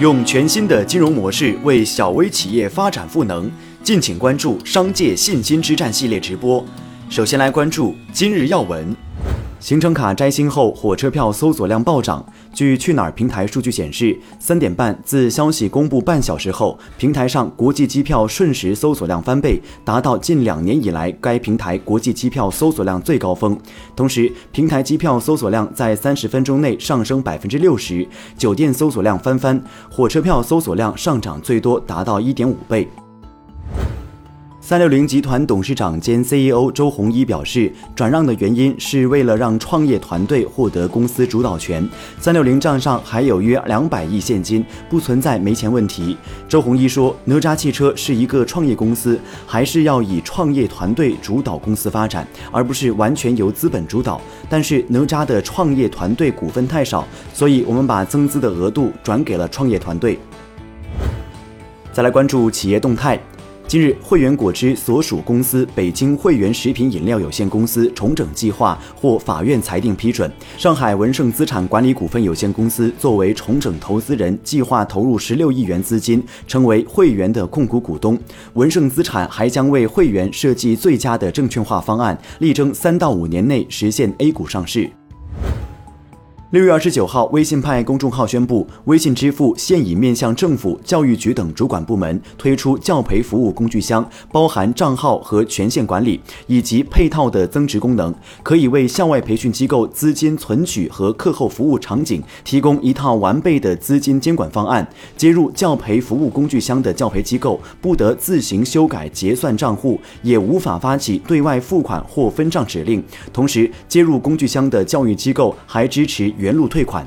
用全新的金融模式为小微企业发展赋能。敬请关注《商界信心之战》系列直播。首先来关注今日要闻。行程卡摘星后，火车票搜索量暴涨。据去哪儿平台数据显示，三点半自消息公布半小时后，平台上国际机票瞬时搜索量翻倍，达到近两年以来该平台国际机票搜索量最高峰。同时，平台机票搜索量在三十分钟内上升百分之六十，酒店搜索量翻番，火车票搜索量上涨最多达到一点五倍。三六零集团董事长兼 CEO 周鸿祎表示，转让的原因是为了让创业团队获得公司主导权。三六零账上还有约两百亿现金，不存在没钱问题。周鸿祎说，哪吒汽车是一个创业公司，还是要以创业团队主导公司发展，而不是完全由资本主导。但是哪吒的创业团队股份太少，所以我们把增资的额度转给了创业团队。再来关注企业动态。近日，汇源果汁所属公司北京汇源食品饮料有限公司重整计划获法院裁定批准。上海文盛资产管理股份有限公司作为重整投资人，计划投入十六亿元资金，成为汇源的控股股东。文盛资产还将为汇源设计最佳的证券化方案，力争三到五年内实现 A 股上市。六月二十九号，微信派公众号宣布，微信支付现已面向政府、教育局等主管部门推出教培服务工具箱，包含账号和权限管理以及配套的增值功能，可以为校外培训机构资金存取和课后服务场景提供一套完备的资金监管方案。接入教培服务工具箱的教培机构不得自行修改结算账户，也无法发起对外付款或分账指令。同时，接入工具箱的教育机构还支持。原路退款。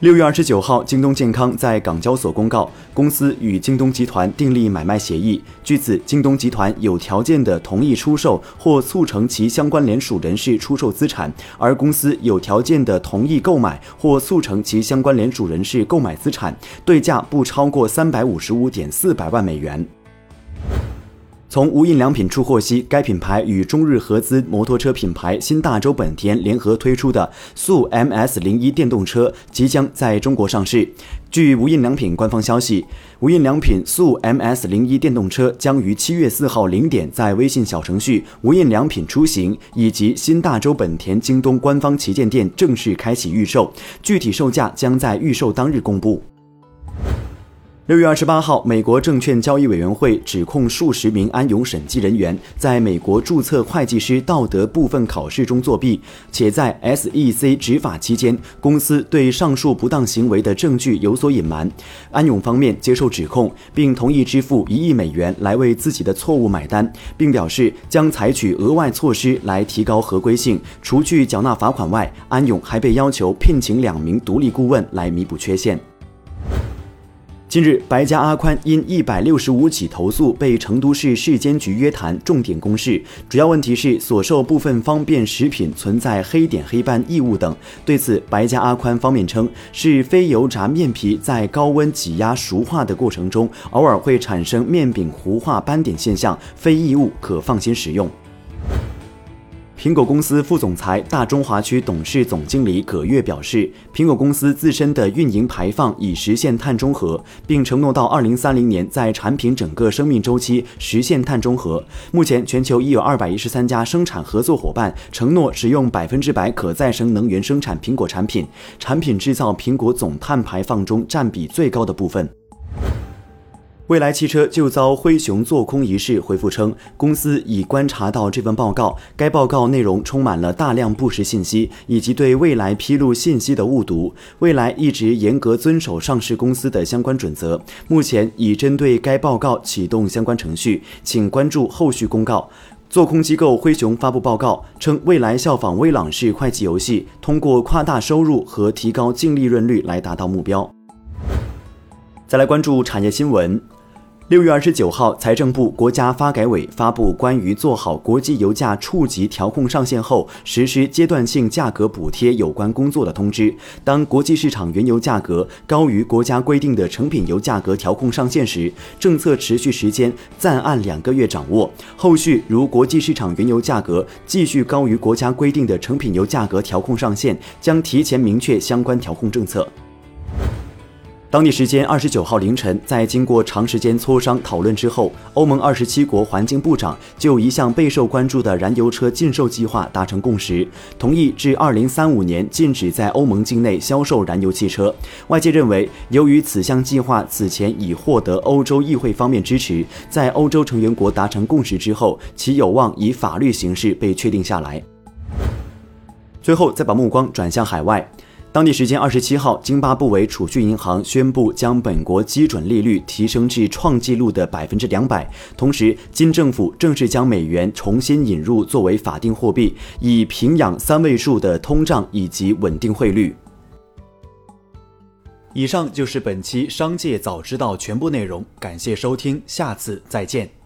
六月二十九号，京东健康在港交所公告，公司与京东集团订立买卖协议。据此，京东集团有条件的同意出售或促成其相关联属人士出售资产，而公司有条件的同意购买或促成其相关联属人士购买资产，对价不超过三百五十五点四百万美元。从无印良品处获悉，该品牌与中日合资摩托车品牌新大洲本田联合推出的速 MS 零一电动车即将在中国上市。据无印良品官方消息，无印良品速 MS 零一电动车将于七月四号零点在微信小程序“无印良品出行”以及新大洲本田京东官方旗舰店正式开启预售，具体售价将在预售当日公布。六月二十八号，美国证券交易委员会指控数十名安永审计人员在美国注册会计师道德部分考试中作弊，且在 SEC 执法期间，公司对上述不当行为的证据有所隐瞒。安永方面接受指控，并同意支付一亿美元来为自己的错误买单，并表示将采取额外措施来提高合规性。除去缴纳罚款外，安永还被要求聘请两名独立顾问来弥补缺陷。近日，白家阿宽因一百六十五起投诉被成都市市监局约谈，重点公示，主要问题是所售部分方便食品存在黑点、黑斑、异物等。对此，白家阿宽方面称，是非油炸面皮在高温挤压熟化的过程中，偶尔会产生面饼糊化斑点现象，非异物，可放心食用。苹果公司副总裁、大中华区董事总经理葛跃表示，苹果公司自身的运营排放已实现碳中和，并承诺到二零三零年在产品整个生命周期实现碳中和。目前，全球已有二百一十三家生产合作伙伴承诺使用百分之百可再生能源生产苹果产品，产品制造苹果总碳排放中占比最高的部分。蔚来汽车就遭灰熊做空一事回复称，公司已观察到这份报告，该报告内容充满了大量不实信息以及对未来披露信息的误读。未来一直严格遵守上市公司的相关准则，目前已针对该报告启动相关程序，请关注后续公告。做空机构灰熊发布报告称，未来效仿威朗式会计游戏，通过夸大收入和提高净利润率来达到目标。再来关注产业新闻。六月二十九号，财政部、国家发改委发布关于做好国际油价触及调控上限后实施阶段性价格补贴有关工作的通知。当国际市场原油价格高于国家规定的成品油价格调控上限时，政策持续时间暂按两个月掌握。后续如国际市场原油价格继续高于国家规定的成品油价格调控上限，将提前明确相关调控政策。当地时间二十九号凌晨，在经过长时间磋商讨论之后，欧盟二十七国环境部长就一项备受关注的燃油车禁售计划达成共识，同意至二零三五年禁止在欧盟境内销售燃油汽车。外界认为，由于此项计划此前已获得欧洲议会方面支持，在欧洲成员国达成共识之后，其有望以法律形式被确定下来。最后，再把目光转向海外。当地时间二十七号，津巴布韦储蓄银行宣布将本国基准利率提升至创纪录的百分之两百，同时，金政府正式将美元重新引入作为法定货币，以平养三位数的通胀以及稳定汇率。以上就是本期《商界早知道》全部内容，感谢收听，下次再见。